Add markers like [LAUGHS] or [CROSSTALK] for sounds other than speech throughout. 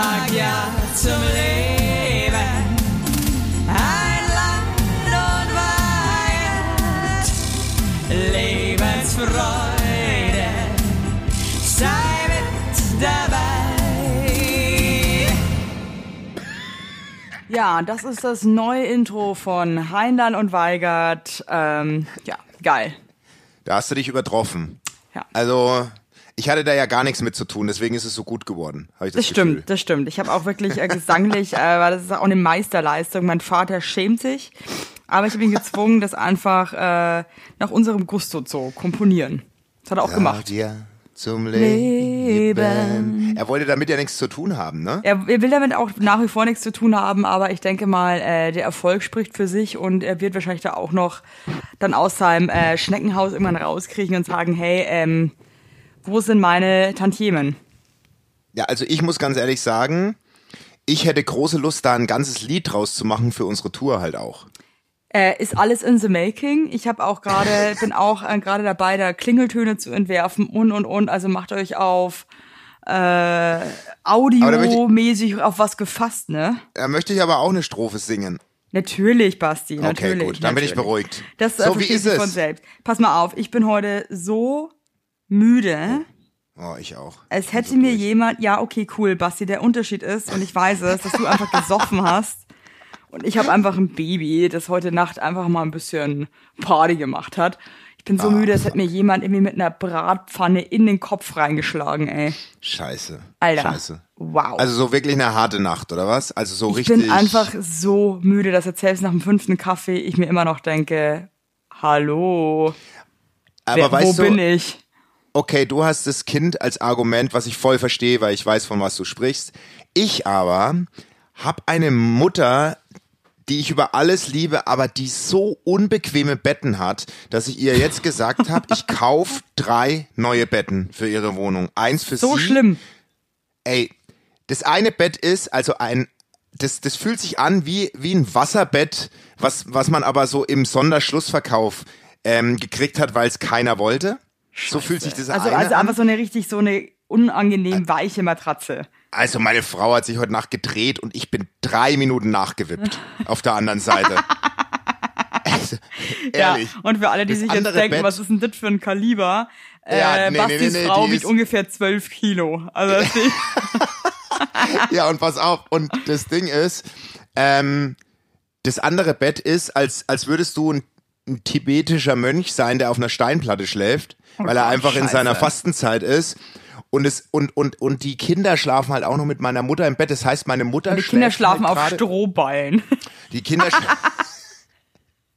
sag ja zum Leben. Ein Land und Wahrheit, Lebensfreude, sei mit dabei. Ja, das ist das neue Intro von Heinlein und Weigert. Ähm, ja, geil. Da hast du dich übertroffen. Ja. Also, ich hatte da ja gar nichts mit zu tun, deswegen ist es so gut geworden. Das Das stimmt, das stimmt. Ich habe auch wirklich äh, gesanglich, äh, weil das ist auch eine Meisterleistung. Mein Vater schämt sich, aber ich habe ihn gezwungen, das einfach äh, nach unserem Gusto zu komponieren. Das hat er auch gemacht. Sag ja zum Leben. Leben. Er wollte damit ja nichts zu tun haben, ne? Er, er will damit auch nach wie vor nichts zu tun haben, aber ich denke mal, äh, der Erfolg spricht für sich und er wird wahrscheinlich da auch noch dann aus seinem äh, Schneckenhaus irgendwann rauskriegen und sagen, hey, ähm, wo sind meine Tantiemen? Ja, also ich muss ganz ehrlich sagen, ich hätte große Lust, da ein ganzes Lied draus zu machen für unsere Tour halt auch. Äh, ist alles in the making. Ich habe auch gerade, [LAUGHS] bin auch äh, gerade dabei, da Klingeltöne zu entwerfen und und und. Also macht euch auf äh, audiomäßig auf was gefasst, ne? Da möchte ich aber auch eine Strophe singen. Natürlich, Basti, natürlich. Okay, gut, dann bin ich natürlich. beruhigt. Das äh, So, wie ist es? von selbst. Pass mal auf, ich bin heute so müde. Oh, ich auch. Es hätte So mir durch. jemand, ja, okay, cool, Basti, der Unterschied ist, und ich weiß es, dass du einfach gesoffen hast. Und ich habe einfach ein Baby, das heute Nacht einfach mal ein bisschen Party gemacht hat. Ich bin so Ah, müde, es hat mir jemand irgendwie mit einer Bratpfanne in den Kopf reingeschlagen, ey. Scheiße. Alter. Scheiße. Wow. Also so wirklich eine harte Nacht, oder was? Also so ich richtig. bin einfach so müde, dass jetzt selbst nach dem fünften Kaffee ich mir immer noch denke, hallo, aber wer, weißt wo du, bin ich? Okay, du hast das Kind als Argument, was ich voll verstehe, weil ich weiß, von was du sprichst. Ich aber habe eine Mutter, die ich über alles liebe, aber die so unbequeme Betten hat, dass ich ihr jetzt gesagt habe, ich [LAUGHS] kauf drei neue Betten für ihre Wohnung. Eins für So sie. schlimm. Ey, das eine Bett ist also ein das, das fühlt sich an wie, wie ein Wasserbett, was, was man aber so im Sonderschlussverkauf ähm, gekriegt hat, weil es keiner wollte. So fühlt sich das Also, also an. einfach so eine richtig so eine unangenehm weiche Matratze. Also meine Frau hat sich heute Nacht gedreht und ich bin drei Minuten nachgewippt [LAUGHS] auf der anderen Seite. Also, ehrlich. Ja, und für alle, die Das sich jetzt denken, Bett- was ist denn das für ein Kaliber? Äh, Ja, nee, nee, Bastis nee, nee, Frau wiegt ungefähr 12 Kilo. Also [LAUGHS] Ja, und pass auf. Und das Ding ist, ähm, das andere Bett ist, als, als würdest du ein, ein tibetischer Mönch sein, der auf einer Steinplatte schläft, weil er einfach in Scheiße. seiner Fastenzeit ist. Und, es, und, und, und die Kinder schlafen halt auch noch mit meiner Mutter im Bett. Das heißt, meine Mutter die Kinder schläft schlafen halt auf Strohballen. Die Kinder. [LAUGHS] sch-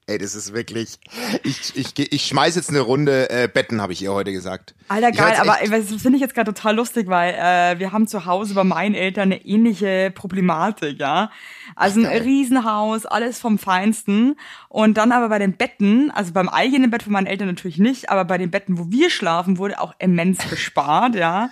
Ey, das ist wirklich. Ich, ich, ich schmeiß jetzt eine Runde äh, Betten, habe ich ihr heute gesagt. Alter, geil, aber das finde ich jetzt gerade total lustig, weil äh, wir haben zu Hause bei meinen Eltern eine ähnliche Problematik, ja. Also ein Riesenhaus, alles vom Feinsten. Und dann aber bei den Betten, also beim eigenen Bett von meinen Eltern natürlich nicht, aber bei den Betten, wo wir schlafen, wurde auch immens [LAUGHS] gespart, ja.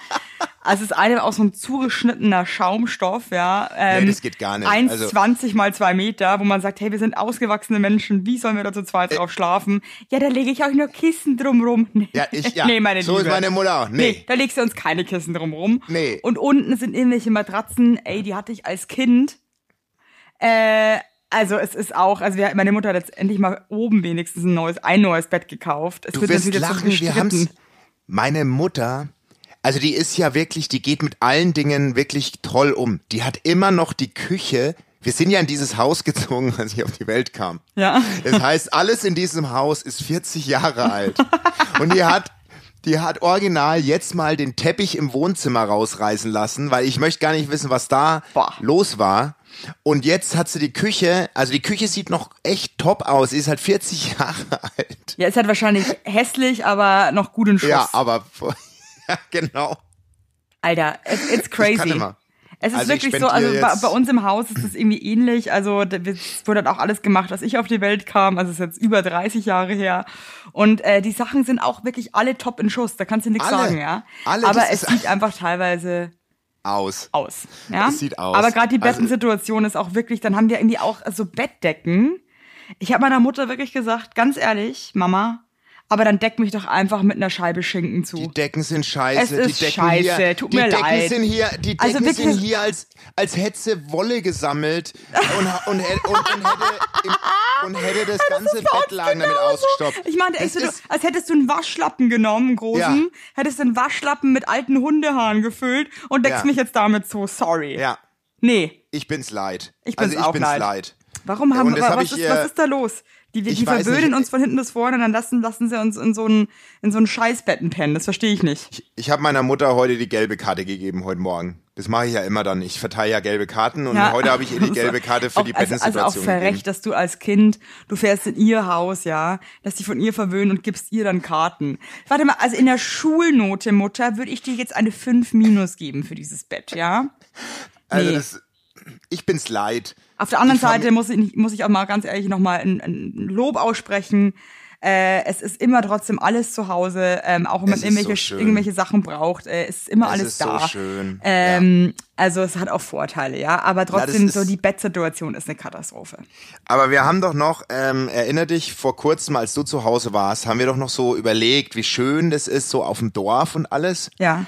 Also das eine war auch so ein zugeschnittener Schaumstoff, ja. Ähm, Nee, das geht gar nicht. 1,20 Also- mal zwei Meter, wo man sagt, hey, wir sind ausgewachsene Menschen, wie sollen wir da zu zweit drauf schlafen? Ja, da lege ich euch nur Kissen drumrum. Nee, [LAUGHS] Ja, ich- ja. nee meine So. Ist meine Mutter auch. Nee. da legst du uns keine Kissen drumrum. Nee. Und unten sind irgendwelche Matratzen, ey, die hatte ich als Kind. Äh, also es ist auch, also wir, meine Mutter hat jetzt endlich mal oben wenigstens ein neues, ein neues Bett gekauft. Es Du wird wirst lachen, wir haben's. Meine Mutter, also die ist ja wirklich, die geht mit allen Dingen wirklich toll um. Die hat immer noch die Küche. Wir sind ja in dieses Haus gezogen, [LAUGHS] als ich auf die Welt kam. Ja. Das heißt, alles in diesem Haus ist 40 Jahre alt. Und die hat, die hat original jetzt mal den Teppich im Wohnzimmer rausreißen lassen, weil ich möchte gar nicht wissen, was da Boah. los war. Und jetzt hat sie die Küche, also die Küche sieht noch echt top aus. Sie ist halt 40 [LAUGHS] Jahre alt. Ja, ist halt wahrscheinlich hässlich, aber noch gut in Schuss. Ja, aber [LAUGHS] ja, genau. Alter, it's, it's Ich kann crazy. immer. Es ist Also ich wirklich so, also bei, bei uns im Haus ist es irgendwie ähnlich. Also es wurde dann auch alles gemacht, als ich auf die Welt kam. Also es ist jetzt über 30 Jahre her. Und äh, die Sachen sind auch wirklich alle top in Schuss. Da kannst du nichts Alle. sagen, ja. Alle, Aber es sieht einfach teilweise Aus. aus. Ja? Es sieht aus. Aber gerade die Also- Bettensituation ist auch wirklich, dann haben wir irgendwie auch so Bettdecken. Ich habe meiner Mutter wirklich gesagt, ganz ehrlich, Mama, Aber dann deck mich doch einfach mit einer Scheibe Schinken zu. Die Decken sind scheiße. Es ist die Decken scheiße, hier, tut die mir Decken leid. Sind hier, die Decken Also wirklich- sind hier, als, als hätte sie Wolle gesammelt und, und, hätte- und, und, hätte, im, und hätte das [LAUGHS] ganze Bettlaken damit ausgestopft. Ich meinte, echt Das du, als hättest du einen Waschlappen genommen, einen großen, Ja. hättest du einen Waschlappen mit alten Hundehaaren gefüllt und deckst Ja. mich jetzt damit zu. Sorry. Ja, Nee. ich bin's leid. Ich bin's also ich auch bin's leid. leid. Warum haben Und das hab was, ich, ist, was ist da los? Die, die ich weiß verwöhnen uns von hinten bis vorne und dann lassen, lassen sie uns in so ein, in so ein Scheißbetten pennen. Das verstehe ich nicht. Ich habe meiner Mutter heute die gelbe Karte gegeben, heute Morgen. Das mache ich ja immer dann. Ich verteile ja gelbe Karten und Ja. heute habe ich ihr die [LAUGHS] gelbe Karte für auch, die also, also auch Bettensituation verrecht, dass du als Kind, du fährst in ihr Haus, ja, dass die von ihr verwöhnen und gibst ihr dann Karten. Warte mal, also in der Schulnote, Mutter, würde ich dir jetzt eine 5 minus geben für dieses Bett, ja? Also Nee. das, ich bin's leid. Auf der anderen Ich Seite muss ich, muss ich auch mal ganz ehrlich nochmal ein, ein Lob aussprechen. Äh, es ist immer trotzdem alles zu Hause, ähm, auch wenn man ist so irgendwelche, irgendwelche Sachen braucht, äh, es ist immer Es alles ist so da. schön, Ähm, Also es hat auch Vorteile, ja, aber trotzdem ist- so die Bettsituation ist eine Katastrophe. Aber wir haben doch noch, ähm, erinner dich, vor kurzem, als du zu Hause warst, haben wir doch noch so überlegt, wie schön das ist, so auf dem Dorf und alles. Ja.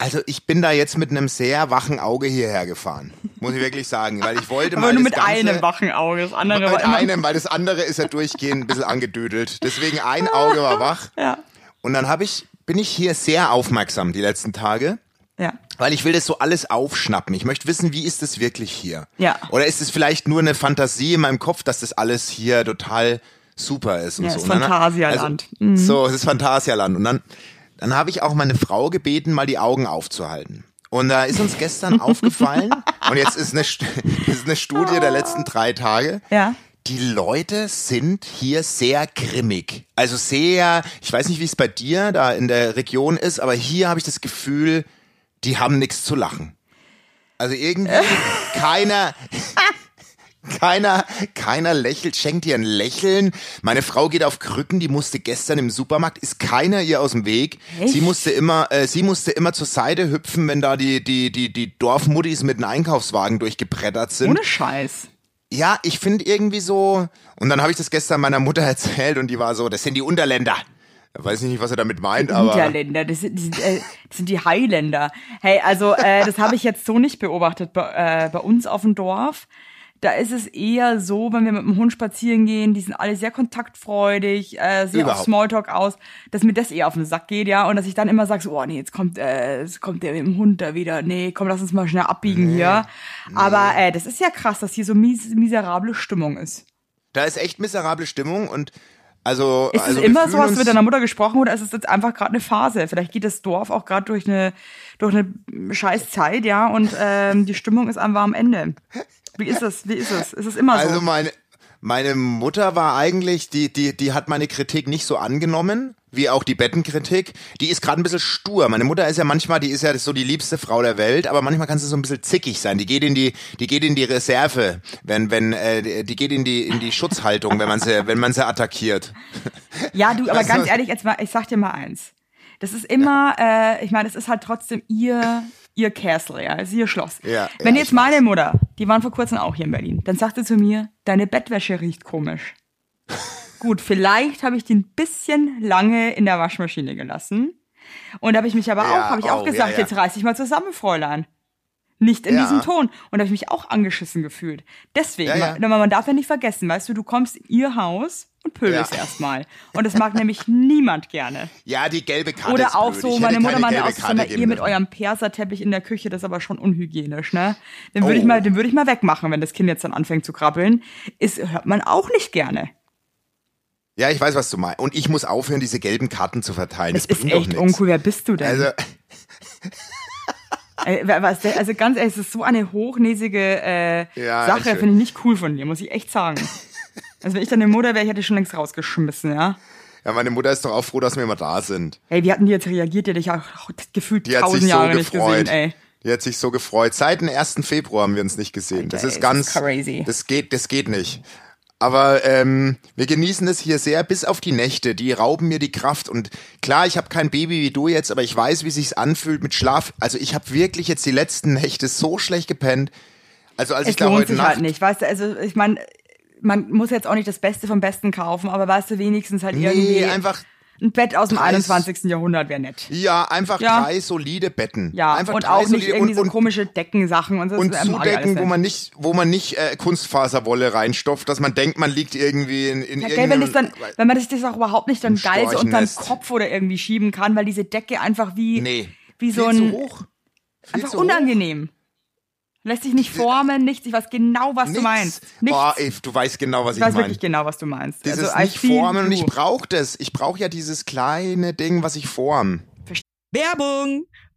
Also ich bin da jetzt mit einem sehr wachen Auge hierher gefahren, muss ich wirklich sagen, weil ich wollte Aber mal nur mit Ganze, einem wachen Auge, das andere war mit immer, einem, weil das andere ist ja durchgehend ein bisschen angedödelt. Deswegen ein Auge war wach. Ja. Und dann habe ich, bin ich hier sehr aufmerksam die letzten Tage. Ja. Weil ich will das so alles aufschnappen. Ich möchte wissen, wie ist es wirklich hier? Ja. Oder ist es vielleicht nur eine Fantasie in meinem Kopf, dass das alles hier total super ist und Ja, so. ist Phantasialand. Mhm. Also, So, es ist Phantasialand. Und dann, dann habe ich auch meine Frau gebeten, mal die Augen aufzuhalten. Und da ist uns gestern [LAUGHS] aufgefallen, und jetzt ist eine, ist eine Studie der letzten drei Tage. Ja. Die Leute sind hier sehr grimmig. Also sehr, ich weiß nicht, wie es bei dir da in der Region ist, aber hier habe ich das Gefühl, die haben nichts zu lachen. Also irgendwie [LAUGHS] keiner, [LAUGHS] keiner, keiner lächelt, schenkt ihr ein Lächeln. Meine Frau geht auf Krücken, die musste gestern im Supermarkt, ist keiner ihr aus dem Weg. Echt? Sie musste immer, äh, sie musste immer zur Seite hüpfen, wenn da die, die, die, die Dorfmuttis mit einem Einkaufswagen durchgebrettert sind. Ohne Scheiß. Ja, ich finde irgendwie so. Und dann habe ich das gestern meiner Mutter [LAUGHS] erzählt und die war so, das sind die Unterländer. Weiß ich nicht, was er damit meint, aber. Niederländer, das sind, das, sind, äh, das sind die Highlander. Hey, also äh, das habe ich jetzt so nicht beobachtet bei, äh, bei uns auf dem Dorf. Da ist es eher so, wenn wir mit dem Hund spazieren gehen, die sind alle sehr kontaktfreudig, äh, sehr auf. Smalltalk aus, dass mir das eher auf den Sack geht, ja, und dass ich dann immer sage, so, oh nee, jetzt kommt, äh, jetzt kommt der mit dem Hund da wieder, nee, komm, lass uns mal schnell abbiegen hier. Aber äh, das ist ja krass, dass hier so mies, miserable Stimmung ist. Da ist echt miserable Stimmung und also. Ist also es wir immer so, hast du mit deiner Mutter gesprochen oder ist es jetzt einfach gerade eine Phase? Vielleicht geht das Dorf auch gerade durch eine, durch eine scheiß Zeit, ja, und ähm, die Stimmung ist einfach am Ende. Wie ist es? Wie ist es? Ist es immer Also so? meine, meine Mutter war eigentlich, die, die, die hat meine Kritik nicht so angenommen, wie auch die Bettenkritik. Die ist gerade ein bisschen stur. Meine Mutter ist ja manchmal, die ist ja so die liebste Frau der Welt, aber manchmal kann sie so ein bisschen zickig sein. Die geht in die, die geht in die Reserve, wenn, wenn, äh, die- geht in die, in die Schutzhaltung, wenn man sie, wenn man sie attackiert. Ja, du, aber Also- ganz ehrlich, jetzt mal, ich sag dir mal eins. Das ist immer, äh, ich meine, es ist halt trotzdem ihr, ihr Castle, ja, es ist ihr Schloss. Ja, Wenn ja, jetzt meine Mutter, die waren vor kurzem auch hier in Berlin, dann sagte zu mir, deine Bettwäsche riecht komisch. [LAUGHS] Gut, vielleicht habe ich die ein bisschen lange in der Waschmaschine gelassen. Und da habe ich mich aber Ja, auch, habe ich auch oh, gesagt, ja, ja. jetzt reiß dich mal zusammen, Fräulein. Nicht in Ja. diesem Ton. Und da habe ich mich auch angeschissen gefühlt. Deswegen, Ja, ja. man, darf ja nicht vergessen, weißt du, du kommst in ihr Haus und pöbelst Ja. erstmal. Und das mag nämlich [LAUGHS] niemand gerne. Ja, die gelbe Karte Oder auch so, Ich meine Mutter meinte auch, so, mal, ihr mit eurem Perserteppich in der Küche, das ist aber schon unhygienisch, ne? Den würde ich Oh. mal, den würde ich mal wegmachen, wenn das Kind jetzt dann anfängt zu krabbeln. Ist, hört man auch nicht gerne. Ja, ich weiß, was du meinst. Und ich muss aufhören, diese gelben Karten zu verteilen. Das Das, ist echt uncool. Wer bist du denn? Also, [LAUGHS] Äh, wer- was, der- also ganz ehrlich, es ist so eine hochnäsige äh, Ja, Sache, finde ich nicht cool von dir, muss ich echt sagen. Also wenn ich deine Mutter wäre, ich hätte schon längst rausgeschmissen, ja. ja, meine Mutter ist doch auch froh, dass wir immer da sind. Hey, wie hatten die jetzt reagiert? Die hat dich auch gefühlt Die tausend sich so Jahre nicht gefreut. gesehen, ey. Die hat sich so gefreut. Seit dem 1. Februar haben wir uns nicht gesehen. das Alter, ist ey, ganz das crazy. Das geht, das geht nicht. Aber ähm, wir genießen es hier sehr, bis auf die Nächte. Die rauben mir die Kraft. Und klar, ich habe kein Baby wie du jetzt, aber ich weiß, wie sich's anfühlt mit Schlaf. Also ich habe wirklich jetzt die letzten Nächte so schlecht gepennt. Also als ich Es da lohnt heute sich Nacht halt nicht, weißt du, also ich meine, man muss jetzt auch nicht das Beste vom Besten kaufen, aber weißt du, wenigstens halt irgendwie Nee, einfach, ein Bett aus dem Preis- 21. Jahrhundert wäre nett. ja, einfach Ja. drei solide Betten. Ja, einfach und auch nicht irgendwie und, so komische Deckensachen und so. und das Zudecken, wo man nicht, wo man nicht äh, Kunstfaserwolle reinstopft, dass man denkt, man liegt irgendwie in, in Ja, gell, wenn, das dann, wenn man sich das auch überhaupt nicht dann geil so unter den. Kopf oder irgendwie schieben kann, weil diese Decke einfach wie, Nee. wie so ein, zu hoch. Viel einfach zu hoch. Lässt sich nicht formen, nichts. Ich weiß genau, was du Nichts. meinst. Nichts. Boah, ey, du weißt genau, was ich ich, weiß meine. wirklich genau, was du meinst. Dieses also, nicht formen und ich brauche das. Ich brauche ja dieses kleine Ding, was ich form. Werbung!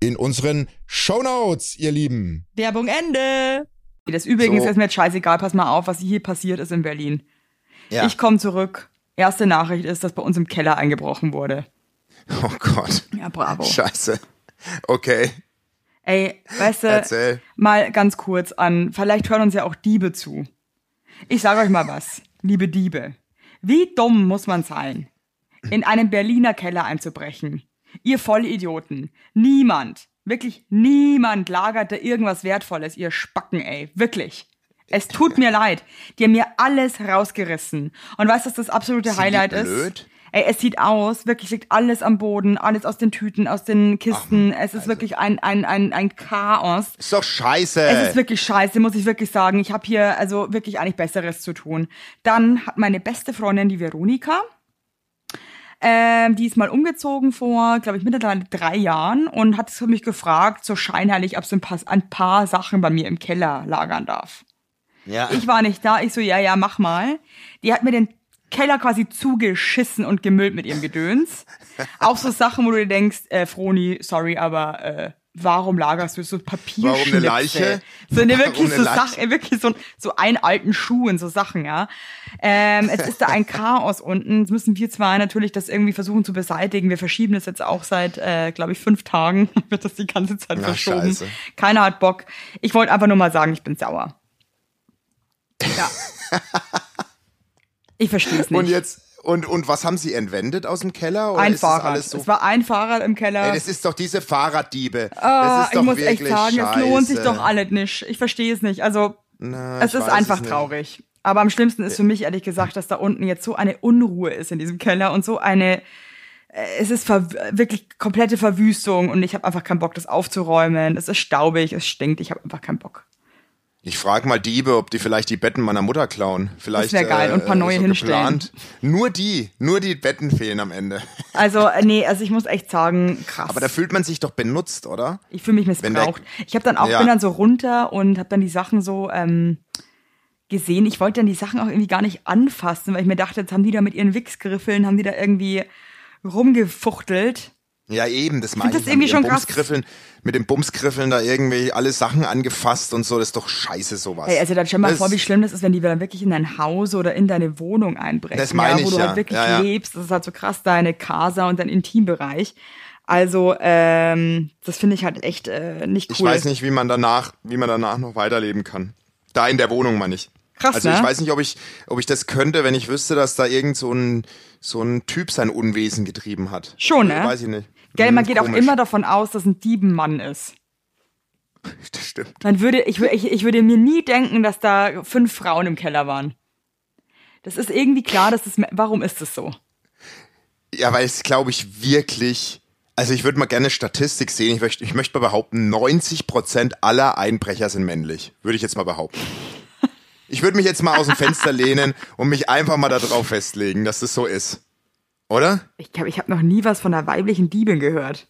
in unseren Shownotes, ihr Lieben. Werbung Ende. Das übrigens So. ist mir jetzt scheißegal, pass mal auf, was hier passiert ist in Berlin. Ja. Ich komme zurück. Erste Nachricht ist, dass bei uns im Keller eingebrochen wurde. oh Gott. Ja, bravo. Scheiße. Okay. Ey, weißt du, Erzähl. mal ganz kurz an, vielleicht hören uns ja auch Diebe zu. Ich sage euch mal was, liebe Diebe. Wie dumm muss man sein, in einen Berliner Keller einzubrechen? Ihr Vollidioten. Niemand, wirklich niemand lagert da irgendwas Wertvolles, ihr Spacken, ey. Wirklich. Es tut mir leid. Die haben mir alles rausgerissen. Und weißt du, was das absolute die Highlight blöd? ist? Ey, es sieht aus, wirklich liegt alles am Boden, alles aus den Tüten, aus den Kisten. es also ist wirklich ein, ein, ein, ein Chaos. Ist doch scheiße. Es ist wirklich scheiße, muss ich wirklich sagen. Ich habe hier also wirklich eigentlich Besseres zu tun. Dann hat meine beste Freundin, die Veronika, ähm, die ist mal umgezogen vor, glaube ich, mittlerweile drei Jahren und hat für mich gefragt, so scheinheilig, ob sie ein paar, ein paar Sachen bei mir im Keller lagern darf. ja. Ich war nicht da, ich so, ja, ja, mach mal. Die hat mir den Keller quasi zugeschissen und gemüllt mit ihrem Gedöns. Auch so Sachen, wo du dir denkst, äh, Froni, sorry, aber äh, warum lagerst du so Papier? Warum eine Leiche? So eine Warum wirklich eine so Leiche? Sachen, wirklich so, so einen alten Schuh und so Sachen, ja. Ähm, es ist da ein Chaos [LAUGHS] unten. Jetzt müssen wir zwei natürlich das irgendwie versuchen zu beseitigen. Wir verschieben das jetzt auch seit, äh, glaube ich, fünf Tagen. [LAUGHS] Wird das die ganze Zeit Ach, verschoben. scheiße. Keiner hat Bock. Ich wollte einfach nur mal sagen, ich bin sauer. Ja. [LAUGHS] Ich verstehe es nicht. und jetzt, und, und was haben sie entwendet aus dem Keller? Oder ein Fahrrad. So, es war ein Fahrrad im Keller. Ey, das ist doch diese Fahrraddiebe. Ah, das ist doch ich muss wirklich echt sagen, scheiße. es lohnt sich doch alles nicht. Ich verstehe es nicht. Also, Na, es ist einfach es traurig. Aber am schlimmsten ist für mich ehrlich gesagt, dass da unten jetzt so eine Unruhe ist in diesem Keller und so eine äh, es ist wirklich komplette Verwüstung und ich habe einfach keinen Bock, das aufzuräumen. Es ist staubig, es stinkt, ich habe einfach keinen Bock. Ich frage mal Diebe, ob die vielleicht die Betten meiner Mutter klauen. Vielleicht, wär geil. Und ein paar äh, neue so hinstellen. geplant. Nur die, nur die Betten fehlen am Ende. [LAUGHS] Also, äh, nee, also ich muss echt sagen, krass. Aber da fühlt man sich doch benutzt, oder? Ich fühle mich Wenn der- missbraucht. Ich habe dann auch Ja. bin dann so runter und habe dann die Sachen so ähm, gesehen. Ich wollte dann die Sachen auch irgendwie gar nicht anfassen, weil ich mir dachte, jetzt haben die da mit ihren Wichsgriffeln, haben die da irgendwie rumgefuchtelt. Ja, eben, das meine das ich. mit irgendwie ihren schon krass. Mit den Bumsgriffeln da irgendwie alle Sachen angefasst und so, das ist doch scheiße sowas. Hey, also dann stell mal Das- vor, wie schlimm das ist, wenn die dann wirklich in dein Haus oder in deine Wohnung einbrechen. Das meine ja, wo ich, du ja. halt wirklich Ja, lebst. Das ist halt so krass, deine Casa und dein Intimbereich. Also, ähm, das finde ich halt echt äh, nicht cool. Ich weiß nicht, wie man danach, wie man danach noch weiterleben kann. Da in der Wohnung, meine ich. Krass, Also ne? ich weiß nicht, ob ich, ob ich das könnte, wenn ich wüsste, dass da irgend so ein, so ein Typ sein Unwesen getrieben hat. Schon, ne? Weiß ich nicht. Gell, man Hm, geht auch immer davon aus, dass ein Diebenmann ist. [LAUGHS] Das stimmt. Man würde, ich, ich, ich würde mir nie denken, dass da fünf Frauen im Keller waren. Das ist irgendwie klar, dass das, warum ist das so? Ja, weil es, glaube ich, wirklich. Also ich würde mal gerne Statistik sehen. Ich möchte, ich möchte mal behaupten, 90% aller Einbrecher sind männlich. Würde ich jetzt mal behaupten. Ich würde mich jetzt mal aus dem Fenster lehnen und mich einfach mal darauf festlegen, dass das so ist. Oder? Ich glaube, ich habe noch nie was von einer weiblichen Diebin gehört.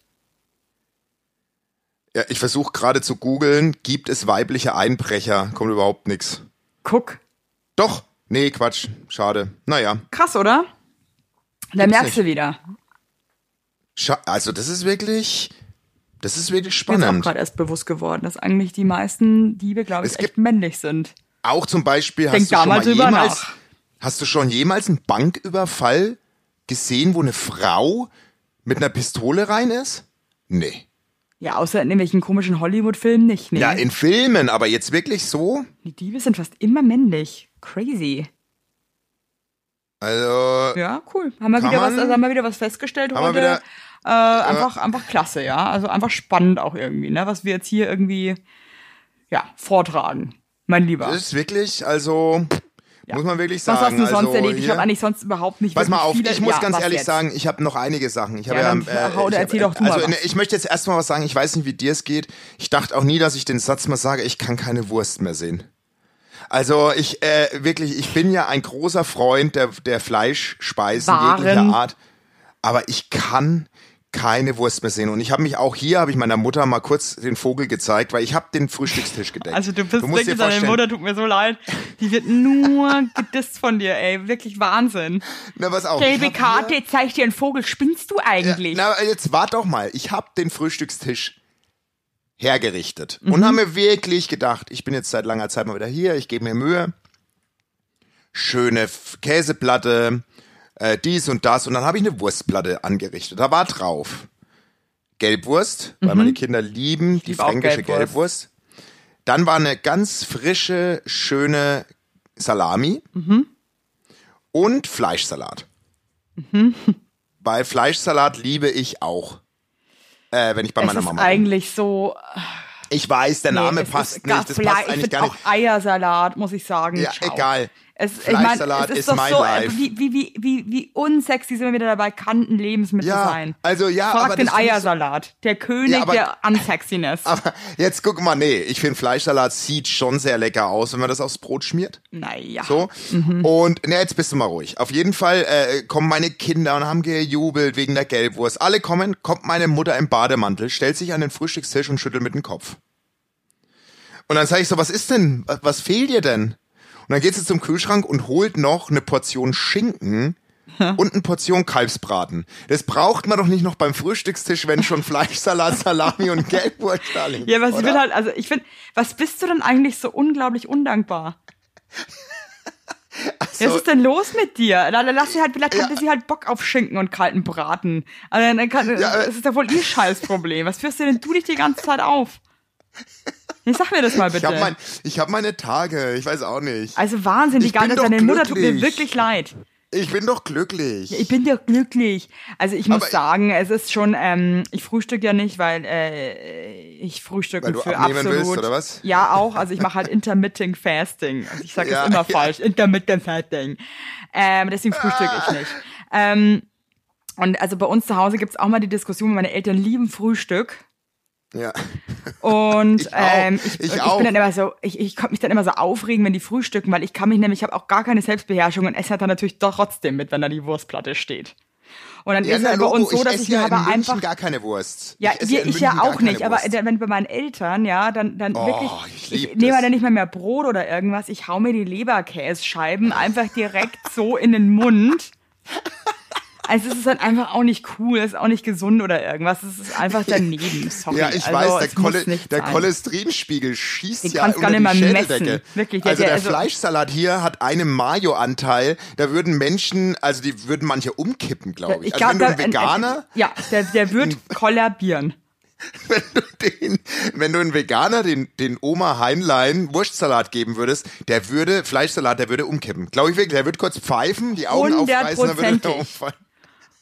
Ja, ich versuche gerade zu googeln, gibt es weibliche Einbrecher? Kommt überhaupt nichts. Guck. Doch. Nee, Quatsch. Schade. Naja. Krass, oder? Da Gibt's merkst du wieder. Scha also das ist wirklich, das ist wirklich Mir ist auch spannend. gerade erst bewusst geworden, dass eigentlich die meisten Diebe, glaube ich, Es echt männlich sind. Auch zum Beispiel Denk hast du schon mal jemals, nach. hast du schon jemals einen Banküberfall gesehen, wo eine Frau mit einer Pistole rein ist? Nee. Ja, außer in irgendwelchen komischen Hollywood-Filmen nicht. Nee. Ja, in Filmen, aber jetzt wirklich so? die Diebe sind fast immer männlich. Crazy. Also, Ja, cool. Haben wir wieder was, man- also haben wir wieder was festgestellt heute. wieder- äh, einfach, einfach klasse, ja. Also einfach spannend auch irgendwie, ne? Was wir jetzt hier irgendwie, ja, vortragen. Mein Lieber. das ist wirklich, also, muss man wirklich was sagen. hast du sonst also, erlebt? Ich habe eigentlich sonst überhaupt nicht Pass mal auf, viele, ich muss ja, ganz was ehrlich jetzt? sagen, ich habe noch einige Sachen. Ich habe Ja, ja, dann äh, hau- ich erzähl hab, doch du mal also was. ne, ich möchte jetzt erstmal was sagen. Ich weiß nicht, wie dir es geht. Ich dachte auch nie, dass ich den Satz mal sage. Ich kann keine Wurst mehr sehen. Also ich äh, wirklich, ich bin ja ein großer Freund der der Fleischspeisen Waren. jeglicher Art, aber ich kann keine Wurst mehr sehen. Und ich habe mich auch hier, habe ich meiner Mutter mal kurz den Vogel gezeigt, weil ich habe den Frühstückstisch gedeckt. Also du bist musst dir wirklich, deine Mutter tut mir so leid. Die wird nur [LAUGHS] gedisst von dir, ey. Wirklich Wahnsinn. Na, pass auf, ich Gelbe hier- Karte, jetzt zeig dir einen Vogel. Spinnst du eigentlich? Na, jetzt wart doch mal. Ich habe den Frühstückstisch hergerichtet und habe mir wirklich gedacht, ich bin jetzt seit langer Zeit mal wieder hier, ich gebe mir Mühe. Schöne F- Käseplatte, äh, dies und das und dann habe ich eine Wurstplatte angerichtet. Da war drauf Gelbwurst, weil meine Kinder lieben die lieb auch fränkische Gelbwurst. Gelbwurst. Dann war eine ganz frische, schöne Salami und Fleischsalat. [LAUGHS] Bei Fleischsalat liebe ich auch. Äh, wenn ich bei es meiner Mama bin. eigentlich so. Ich weiß, der Name nee, passt nicht. Das passt ich eigentlich gar auch nicht. Eiersalat, muss ich sagen. Ja, Ciao. egal. Es, ich mein, Fleischsalat es ist ist mein so, Life. wie, wie, wie, wie, wie unsexy sind wir wieder dabei, kannten Lebensmittel Ja, sein. also ja, Frag aber den Eiersalat. Der König Ja, aber- der Unsexiness. [LAUGHS] Aber jetzt guck mal, nee, ich finde Fleischsalat sieht schon sehr lecker aus, wenn man das aufs Brot schmiert. naja. So. Und ne, jetzt bist du mal ruhig. Auf jeden Fall äh, kommen meine Kinder und haben gejubelt wegen der Gelbwurst. Alle kommen, kommt meine Mutter im Bademantel, stellt sich an den Frühstückstisch und schüttelt mit dem Kopf. Und dann sage ich so, was ist denn? Was fehlt dir denn? Und dann geht sie zum Kühlschrank und holt noch eine Portion Schinken und eine Portion Kalbsbraten. Das braucht man doch nicht noch beim Frühstückstisch, wenn schon Fleischsalat, Salami und Gelbwurst da liegt. Ja, aber sie oder? will halt, also ich finde, was bist du denn eigentlich so unglaublich undankbar? [LAUGHS] Was ist denn los mit dir? Dann lass sie halt, vielleicht Ja. hatte sie halt Bock auf Schinken und kalten Braten. Also dann kann, Ja, aber- das ist ja wohl ihr [LAUGHS] Scheißproblem. Was führst du denn du dich die ganze Zeit auf? Jetzt sag mir das mal Ich bitte. habe mein, ich hab meine Tage, ich weiß auch nicht. also Wahnsinn, die Ich doch deine Mutter tut mir wirklich leid. Ich bin doch glücklich. Ich bin doch glücklich. Also ich muss Aber- sagen, es ist schon, ähm, ich frühstück ja nicht, weil äh, ich frühstücke Weil für absolut. willst, oder was? Ja, auch. Also ich mache halt Intermittent Fasting. Also ich sage Ja, das immer [LAUGHS] ja. falsch. Intermittent Fasting. Ähm, deswegen frühstücke ich nicht. [LAUGHS] Ähm, und also bei uns zu Hause gibt's auch mal die Diskussion, meine Eltern lieben Frühstück. Ja. Und [LAUGHS] Ich ähm, ich, Ich ich bin dann immer so, ich, ich konnte mich dann immer so aufregen, wenn die frühstücken, weil ich kann mich nämlich, ich habe auch gar keine Selbstbeherrschung und esse dann natürlich doch trotzdem mit, wenn da die Wurstplatte steht. Und dann Ja, ist es bei uns so, ich dass ich mir ja aber einfach gar keine Wurst. ja, ich ja München gar auch nicht, aber wenn bei meinen Eltern, ja, dann, dann Oh, wirklich, ich ich, nehme dann nicht mal mehr Brot oder irgendwas, ich hau mir die Leberkässcheiben einfach direkt so in den Mund. Also es ist halt einfach auch nicht cool, es ist auch nicht gesund oder irgendwas, es ist einfach daneben, [LAUGHS] sorry. Ja, ich also, weiß, der, Chole der. Cholesterinspiegel schießt Den ja unter gar die nicht mal Schädeldecke. messen. Wirklich, der- also der- der also- Fleischsalat hier hat einen Mayo-Anteil, da würden Menschen, also die würden manche umkippen, glaube ich. Ich also glaub, wenn du ein- Veganer, ja, der, der wird [LAUGHS] kollabieren. wenn du den, wenn du einen Veganer den, den Oma Heinlein Wurstsalat geben würdest, der würde, Fleischsalat, der würde umkippen. Glaube ich wirklich, der würde kurz pfeifen, die Augen aufreißen, dann würde er umfallen.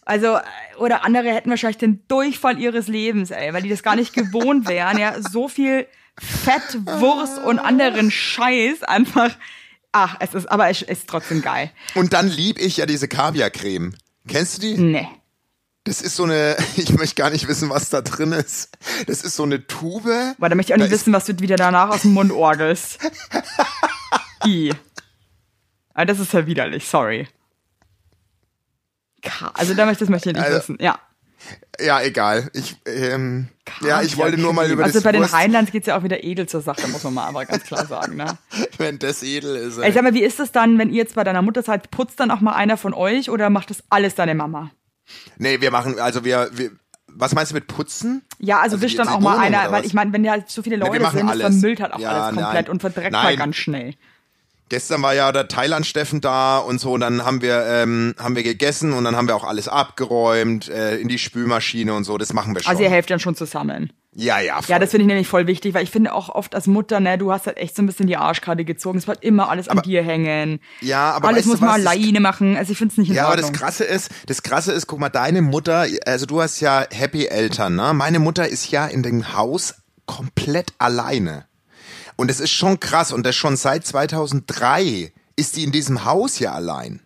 Also, äh, oder andere hätten wahrscheinlich den Durchfall ihres Lebens, ey, weil die das gar nicht gewohnt wären, ja, so viel Fett, Wurst und anderen Scheiß einfach. Ach, es ist, aber es ist trotzdem geil. Und dann lieb ich ja diese Kaviarcreme. Kennst du die? Nee. Das ist so eine, [LAUGHS] ich möchte gar nicht wissen, was da drin ist. Das ist so eine Tube. Weil da möchte ich auch nicht wissen, was du wieder danach aus dem Mund orgelst. [LAUGHS] I. Aber das ist ja widerlich, sorry. Also da möchte, das möchte ich nicht Also- wissen. Ja. Ja, egal. Ich, ähm, ja, ich wollte nur mal über Also bei den Wurst, Rheinlands geht's ja auch wieder edel zur Sache, muss man mal aber ganz klar sagen, ne? [LAUGHS] wenn das edel ist. Ey, Ey. sag mal, wie ist das dann, wenn ihr jetzt bei deiner Mutter seid? Putzt dann auch mal einer von euch oder macht das alles deine Mama? Nee, wir machen, also wir, wir, was meinst du mit putzen? Ja, also, Also wischt dann auch mal einer, weil ich meine, wenn ja so viele Leute machen sind, das alles. vermüllt halt auch Ja, alles komplett nein. und verdreckt Nein. halt ganz schnell. Gestern war ja der Thailand-Steffen da und so, und dann haben wir, ähm, haben wir gegessen und dann haben wir auch alles abgeräumt, äh, in die Spülmaschine und so, das machen wir schon. Also ihr helft dann schon zusammen. ja, ja, voll. Ja, das finde ich nämlich voll wichtig, weil ich finde auch oft als Mutter, ne, du hast halt echt so ein bisschen die Arschkarte gezogen. Es bleibt immer alles an dir hängen. Ja, aber alles weißt muss man alleine machen. Also ich finde es nicht in Ja, aber das Ordnung. Krasse ist, das Krasse ist, guck mal, deine Mutter, also du hast ja happy Eltern, ne? Meine Mutter ist ja in dem Haus komplett alleine. Und es ist schon krass und das schon seit 2003 ist die in diesem Haus ja allein.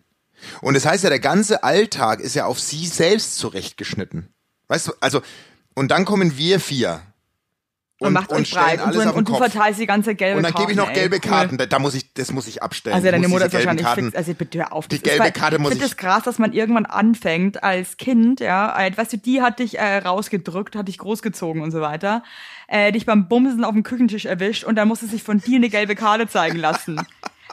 Und das heißt ja, der ganze Alltag ist ja auf sie selbst zurechtgeschnitten. Weißt du, also, und dann kommen wir vier. Und, macht euch stellen breit und, du, und du verteilst die ganze gelbe Und dann gebe ich noch ey, gelbe cool. Karten. Da, da muss ich, das muss ich abstellen. Also deine Mutter ist wahrscheinlich Karten, fix. Also bitte hör auf. Die gelbe ist, Karte muss ich finde ich- es krass, dass man irgendwann anfängt als Kind, ja, weißt du, die hat dich äh, rausgedrückt, hat dich großgezogen und so weiter, äh, dich beim Bumsen auf dem Küchentisch erwischt und dann musste sich von dir eine gelbe Karte zeigen lassen.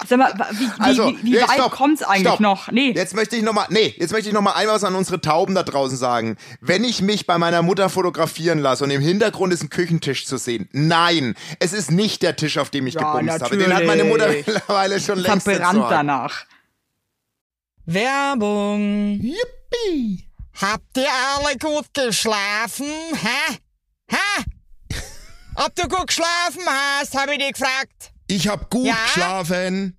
Sag mal, wie, wie, Also, wie, wie nee, weit stopp, kommt's eigentlich stopp. noch? Nee. Jetzt möchte ich noch mal, nee, jetzt möchte ich noch mal ein was an unsere Tauben da draußen sagen. Wenn ich mich bei meiner Mutter fotografieren lasse und im Hintergrund ist ein Küchentisch zu sehen, nein, es ist nicht der Tisch, auf dem ich Ja, gebumst habe. Den hat meine Mutter natürlich. [LAUGHS] mittlerweile schon längst verbrannt danach. Werbung. Yippie! Habt ihr alle gut geschlafen? Hä? Hä? [LAUGHS] Ob du gut geschlafen hast, habe ich dich gefragt. Ich hab gut Ja? geschlafen.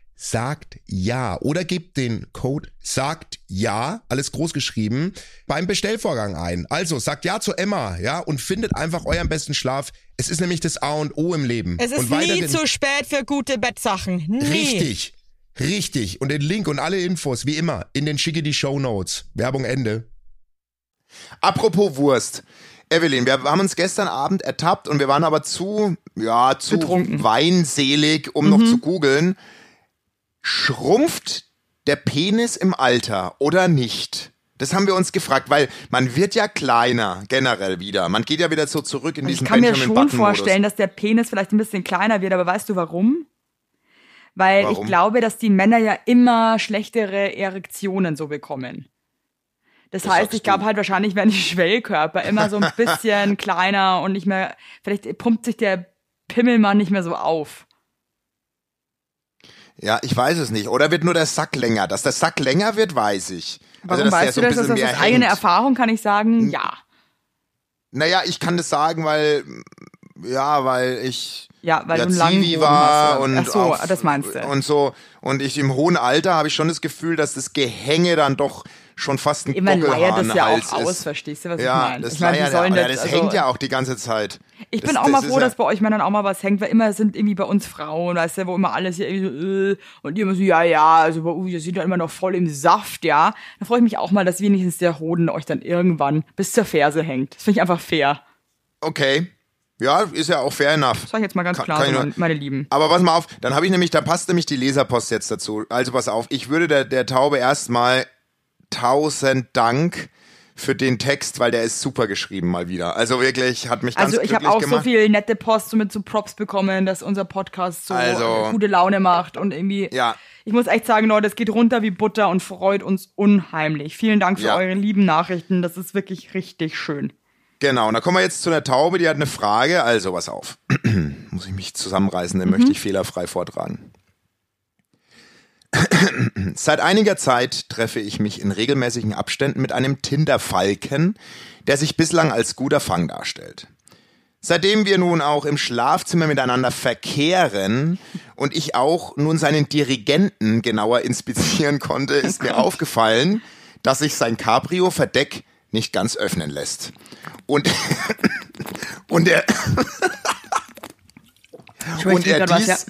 sagt ja oder gebt den Code sagt ja, alles groß geschrieben, beim Bestellvorgang ein. Also sagt ja zu Emma, ja, und findet einfach euren besten Schlaf. Es ist nämlich das A und O im Leben. Es ist und nie zu spät für gute Bettsachen. Nie. Richtig. Richtig. Und den Link und alle Infos, wie immer, in den schicke die Show Notes. Werbung Ende. Apropos Wurst. Evelyn, wir haben uns gestern Abend ertappt und wir waren aber zu, ja, zu Betrunken. weinselig, um noch zu googeln. Schrumpft der Penis im Alter oder nicht? Das haben wir uns gefragt, weil man wird ja kleiner generell wieder. Man geht ja wieder so zurück in diesen ich kann mir Benjamin schon Button Modus. vorstellen, dass der Penis vielleicht ein bisschen kleiner wird, aber weißt du warum? Weil Warum? ich glaube, dass die Männer ja immer schlechtere Erektionen so bekommen. Das, heißt, sagst ich glaube halt wahrscheinlich werden die Schwellkörper immer so ein [LAUGHS] bisschen kleiner und nicht mehr, vielleicht pumpt sich der Pimmelmann nicht mehr so auf. Ja, ich weiß es nicht. Oder wird nur der Sack länger? Dass der Sack länger wird, weiß ich. Warum dass der weißt so du ein das? Das ist mehr aus eigener. Erfahrung kann ich sagen, ja. Naja, ich kann das sagen, weil, Ja, weil ich Ja, weil ja, du Zivi war und Ach so, auf- das meinst du. Und so und ich im hohen Alter habe ich schon das Gefühl, dass das Gehänge dann doch schon fast ein Immer leiert das ja auch aus, ist. verstehst du, was ich Ja, meine? das, ich meine, wie leiert, sollen ja, das, das also, hängt ja auch die ganze Zeit. Ich das, bin auch mal das froh, dass bei euch Männern auch mal was hängt, weil immer sind irgendwie bei uns Frauen, weißt du, wo immer alles hier irgendwie so, äh, und die immer so, ja, ja, also bei ihr seid ja immer noch voll im Saft, ja. Da freue ich mich auch mal, dass wenigstens der Hoden euch dann irgendwann bis zur Ferse hängt. Das finde ich einfach fair. Okay. Ja, ist ja auch fair enough. Sag ich jetzt mal ganz Kann- klar, kann so, ich meine Lieben. Aber pass mal auf, dann habe ich nämlich, da passt nämlich die Leserpost jetzt dazu. Also pass auf, ich würde der, der Taube erstmal tausend Dank für den Text, weil der ist super geschrieben mal wieder. Also wirklich, hat mich ganz Also ich habe auch gemacht. so viel nette Post mit so Props bekommen, dass unser Podcast so Also- gute Laune macht und irgendwie. Ja. Ich muss echt sagen, Leute, es geht runter wie Butter und freut uns unheimlich. Vielen Dank für Ja. eure lieben Nachrichten. Das ist wirklich richtig schön. Genau, und da kommen wir jetzt zu der Taube, die hat eine Frage. Also, pass auf. [CLEARS THROAT] Muss ich mich zusammenreißen, den Mhm. möchte ich fehlerfrei vortragen. Seit einiger Zeit treffe ich mich in regelmäßigen Abständen mit einem Tinder-Falken, der sich bislang als guter Fang darstellt. Seitdem wir nun auch im Schlafzimmer miteinander verkehren und ich auch nun seinen Dirigenten genauer inspizieren konnte, ist mir [LAUGHS] aufgefallen, dass sich sein Cabrio-Verdeck nicht ganz öffnen lässt. Und, [LAUGHS] und er, und er, grad was, dies,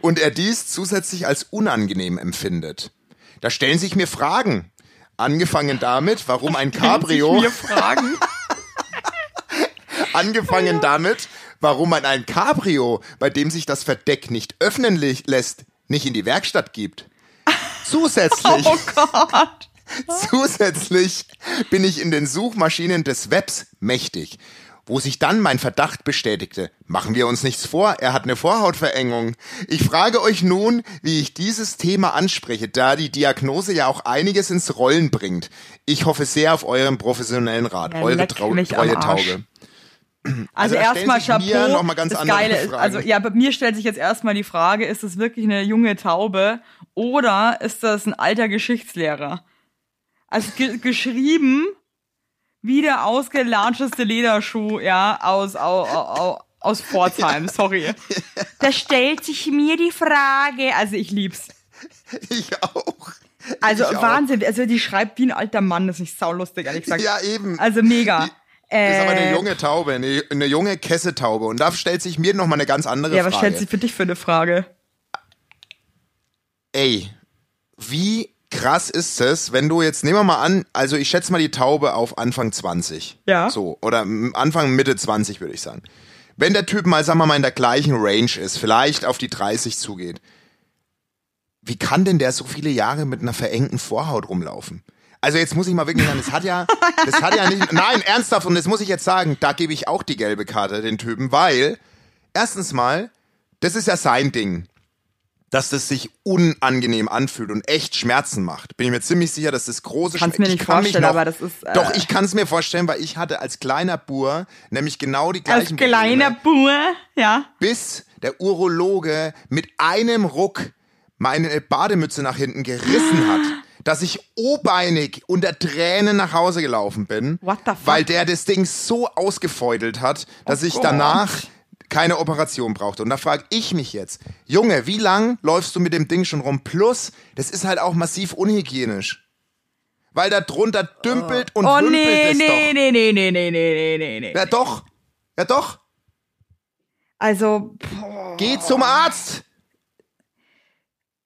und er dies zusätzlich als unangenehm empfindet. Da stellen sich mir Fragen. Angefangen damit, warum ein Cabrio, Wir fragen. [LAUGHS] angefangen damit, warum man ein Cabrio, bei dem sich das Verdeck nicht öffnen lässt, nicht in die Werkstatt gibt. Zusätzlich, Oh Gott. [LAUGHS] zusätzlich bin ich in den Suchmaschinen des Webs mächtig, wo sich dann mein Verdacht bestätigte. Machen wir uns nichts vor, er hat eine Vorhautverengung. Ich frage euch nun, wie ich dieses Thema anspreche, da die Diagnose ja auch einiges ins Rollen bringt. Ich hoffe sehr auf euren professionellen Rat, Ja, eure trau treue. Taube. Also, Also erstmal Chapeau. noch mal ganz das Geile ist, also ja, bei mir stellt sich jetzt erstmal die Frage, ist das wirklich eine junge Taube oder ist das ein alter Geschichtslehrer? Also ge geschrieben wie der ausgelatscheste Lederschuh, ja, aus, aus, aus, aus Pforzheim, sorry. [LAUGHS] Da stellt sich mir die Frage, also ich lieb's. Ich auch. Also Ich auch. Wahnsinn, also die schreibt wie ein alter Mann, das ist nicht saulustig, ehrlich gesagt. Ja, eben. Also mega. Das ist aber eine Äh, junge Taube, eine, eine junge Kessetaube. Und da stellt sich mir noch mal eine ganz andere Ja, was Frage. stellt sich für dich für eine Frage? Ey, wie krass ist es, wenn du jetzt, nehmen wir mal an, also ich schätze mal die Taube auf Anfang 20. Ja. So, oder Anfang, Mitte 20 würde ich sagen. Wenn der Typ mal, sagen wir mal, in der gleichen Range ist, vielleicht auf die 30 zugeht, wie kann denn der so viele Jahre mit einer verengten Vorhaut rumlaufen? Also jetzt muss ich mal wirklich sagen, das hat ja, [LAUGHS] das hat ja nicht, nein, ernsthaft, und das muss ich jetzt sagen, da gebe ich auch die gelbe Karte den Typen, weil, erstens mal, das ist ja sein Ding dass das sich unangenehm anfühlt und echt Schmerzen macht. Bin ich mir ziemlich sicher, dass das große Kann's Schmerzen. mir nicht vorstellen, aber das ist, äh, Doch, ich kann es mir vorstellen, weil ich hatte als kleiner Bur nämlich genau die Als gleichen kleiner Probleme, Bur, ja. bis der Urologe mit einem Ruck meine Bademütze nach hinten gerissen hat. [GASPS] Dass ich obeinig unter Tränen nach Hause gelaufen bin, What the fuck? weil der das Ding so ausgefeudelt hat, dass Oh ich Gott. Keine Operation brauchte. Und da frage ich mich jetzt, Junge, wie lang läufst du mit dem Ding schon rum? Plus, das ist halt auch massiv unhygienisch. Weil da drunter dümpelt und Oh wümpelt nee, es nee, doch. nee, nee, nee, nee, nee, nee, nee, nee. Ja doch, ja doch. Also, boah, Geh zum Arzt.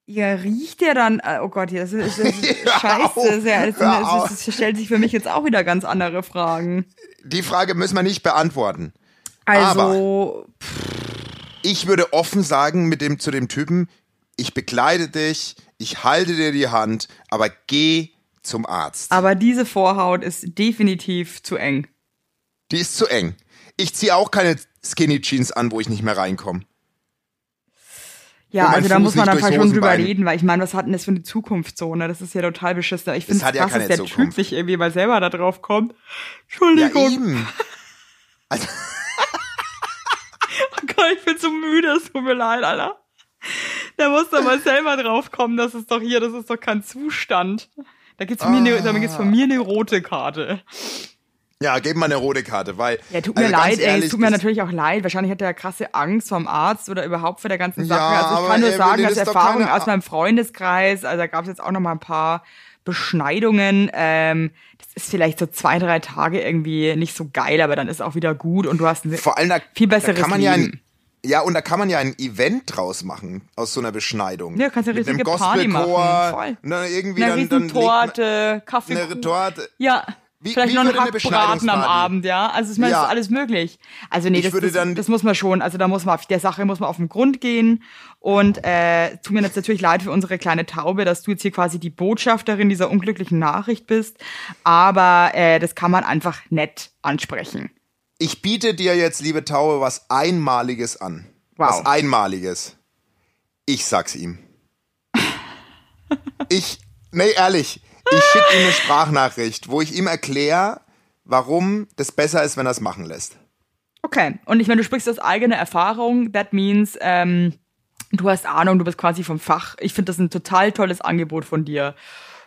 ja, riecht der dann, äh, oh Gott, das ist, das ist [LAUGHS] scheiße, das, ist ja, das, das, das stellt sich für mich jetzt auch wieder ganz andere Fragen. Die Frage müssen wir nicht beantworten. Also, Ich würde offen sagen mit dem zu dem Typen, ich begleite dich, ich halte dir die Hand, aber geh zum Arzt. aber diese Vorhaut ist definitiv zu eng. Die ist zu eng. Ich ziehe auch keine Skinny Jeans an, wo ich nicht mehr reinkomme. Ja, also da Fuß muss man dann durchs schon drüber reden, weil ich meine, was hat denn das für eine Zukunftszone? Das ist ja total beschissen. Ich finde es ja krass, dass der Zukunft. Typ nicht irgendwie mal selber da drauf kommt. Ja, Entschuldigung. eben. [LAUGHS] Also, Oh Gott, ich bin so müde, es tut mir leid, Alter. Da muss doch mal selber drauf kommen, das ist doch hier, das ist doch kein Zustand. Da gibt's, von mir eine, da gibt's von mir eine rote Karte. Ja, gib mal eine rote Karte, weil. Ja, tut mir also leid, ey, ehrlich, es tut mir natürlich auch leid. Wahrscheinlich hat er krasse Angst vom Arzt oder überhaupt vor der ganzen Sache. Ja, also ich kann nur ey, sagen, Erfahrungen keine- aus meinem Freundeskreis, also da gab es jetzt auch noch mal ein paar Beschneidungen. Ähm, das ist vielleicht so zwei, drei Tage irgendwie nicht so geil, aber dann ist auch wieder gut und du hast ein Vor allem da, viel besseres da kann man ja Leben. ein, ja, und da kann man ja ein Event draus machen aus so einer Beschneidung. Ja, kannst ja Mit richtige Party machen, Gospelchor, voll. Und dann irgendwie Eine dann, dann Riesentorte, Kaffee. eine Torte. Ja. Wie- Vielleicht wie noch ein würde eine Hackbraten am? Abend, ja. Also ich meine, Ja. ist alles möglich. Also nee, das, würde das, dann- das muss man schon. Also da muss man auf der Sache muss man auf den Grund gehen. Und äh, tut mir jetzt natürlich leid für unsere kleine Taube, dass du jetzt hier quasi die Botschafterin dieser unglücklichen Nachricht bist. Aber äh, das kann man einfach nett ansprechen. Ich biete dir jetzt, liebe Taube, was Einmaliges an. Wow. Was Einmaliges. Ich sag's ihm. [LAUGHS] ich, nee, ehrlich, ich schicke ihm eine Sprachnachricht, wo ich ihm erkläre, warum das besser ist, wenn er es machen lässt. Okay. Und ich meine, du sprichst aus eigener Erfahrung. That means, ähm, du hast Ahnung, du bist quasi vom Fach. Ich finde das ein total tolles Angebot von dir.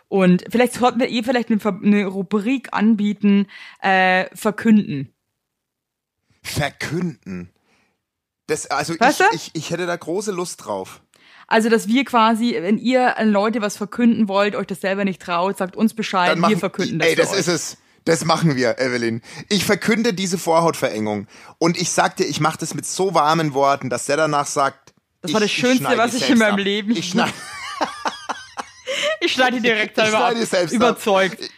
Und vielleicht sollten wir eh vielleicht eine, eine Rubrik anbieten, äh, verkünden. Verkünden. Das, also Weißt ich, ich, ich hätte da große Lust drauf. Also, dass wir quasi, wenn ihr an Leute was verkünden wollt, euch das selber nicht traut, sagt uns Bescheid, machen, wir verkünden das Ey, das euch. ist es. Das machen wir, Evelyn. Ich verkünde diese Vorhautverengung. Und ich sag dir, ich mache das mit so warmen Worten, dass der danach sagt. Das war ich- das Schönste, schneide was ich in meinem ab. Leben- Ich schneide, [LAUGHS] Ich schneide direkt ich selber ab. schneide die selbst Überzeugt. Ab.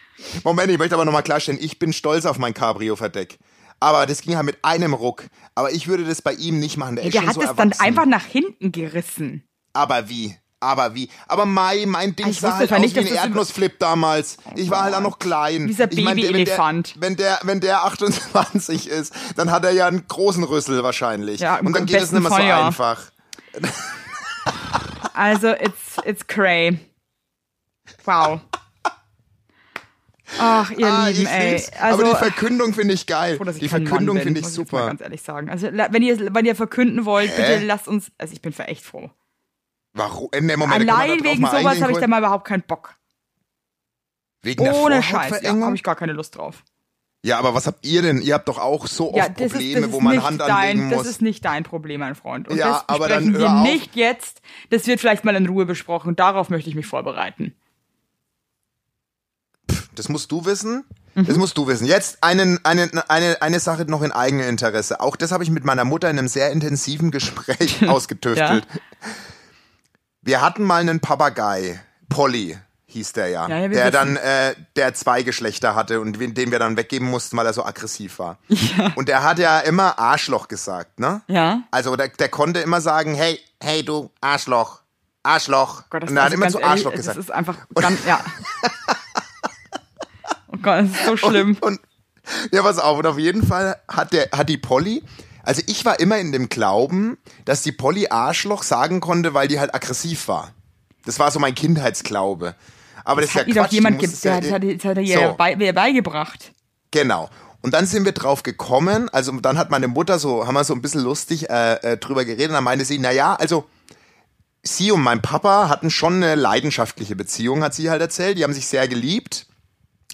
Moment, ich möchte aber nochmal klarstellen, ich bin stolz auf mein Cabrio-Verdeck. Aber das ging halt mit einem Ruck. Aber ich würde das bei ihm nicht machen. Der, ist Der hat so es dann erwachsen. einfach nach hinten gerissen. Aber wie? Aber wie? Aber Mai, mein Ding Ich sah halt aus nicht, wie ein Erdnussflip damals. ich war halt auch noch klein. Dieser ich Babyelefant. Wenn der, wenn der [LAUGHS] 28 ist, dann hat er ja einen großen Rüssel wahrscheinlich. Ja, Und dann geht es nicht mehr so ja. einfach. [LAUGHS] Also, it's, it's cray. Wow. Ach, ihr Ah, Lieben, ich ey. Also, Aber die Verkündung finde ich geil. froh, ich die Verkündung finde ich muss super. ganz ehrlich sagen. Also, wenn ihr, wenn ihr verkünden wollt, Hä? bitte lasst uns, also ich bin für echt froh. Warum? Nee, Moment, Allein wegen sowas habe ich da mal überhaupt keinen Bock. Wegen Ohne Scheiß, ja, habe ich gar keine Lust drauf. Ja, aber was habt ihr denn? Ihr habt doch auch so oft Ja, ist, Probleme, das ist wo man Hand dein, anlegen muss. Das ist nicht dein Problem, mein Freund. Und Ja, das aber dann besprechen wir auf. nicht jetzt. Das wird vielleicht mal in Ruhe besprochen. Darauf möchte ich mich vorbereiten. Das musst du wissen. Mhm. Das musst du wissen. Jetzt eine, eine, eine, eine Sache noch in Eigeninteresse. Auch das habe ich mit meiner Mutter in einem sehr intensiven Gespräch [LAUGHS] ausgetüftelt. Wir hatten mal einen Papagei, Polly hieß der ja, Ja, ja, der wissen. dann äh, der zwei Geschlechter hatte und den wir dann weggeben mussten, weil er so aggressiv war. [LAUGHS] Und der hat ja immer Arschloch gesagt, ne? Ja. Also der, der konnte immer sagen, hey, hey du Arschloch, Arschloch. Gott, das und er hat immer zu ehrlich, Arschloch Das gesagt. ist einfach [LAUGHS] ganz, ja. Oh Gott, das ist so [LAUGHS] schlimm. Und ja, pass auf, und auf jeden Fall hat der, hat die Polly, also ich war immer in dem Glauben, dass die Polly Arschloch sagen konnte, weil die halt aggressiv war. Das war so mein Kindheitsglaube. Aber das, hat ist ja doch jemand musst der es hat, ja, das hat er ihr So. bei, mir beigebracht. Genau. Und dann sind wir drauf gekommen, also dann hat meine Mutter so, haben wir so ein bisschen lustig äh, äh, drüber geredet, und dann meinte sie, na ja, also sie und mein Papa hatten schon eine leidenschaftliche Beziehung, hat sie halt erzählt, die haben sich sehr geliebt,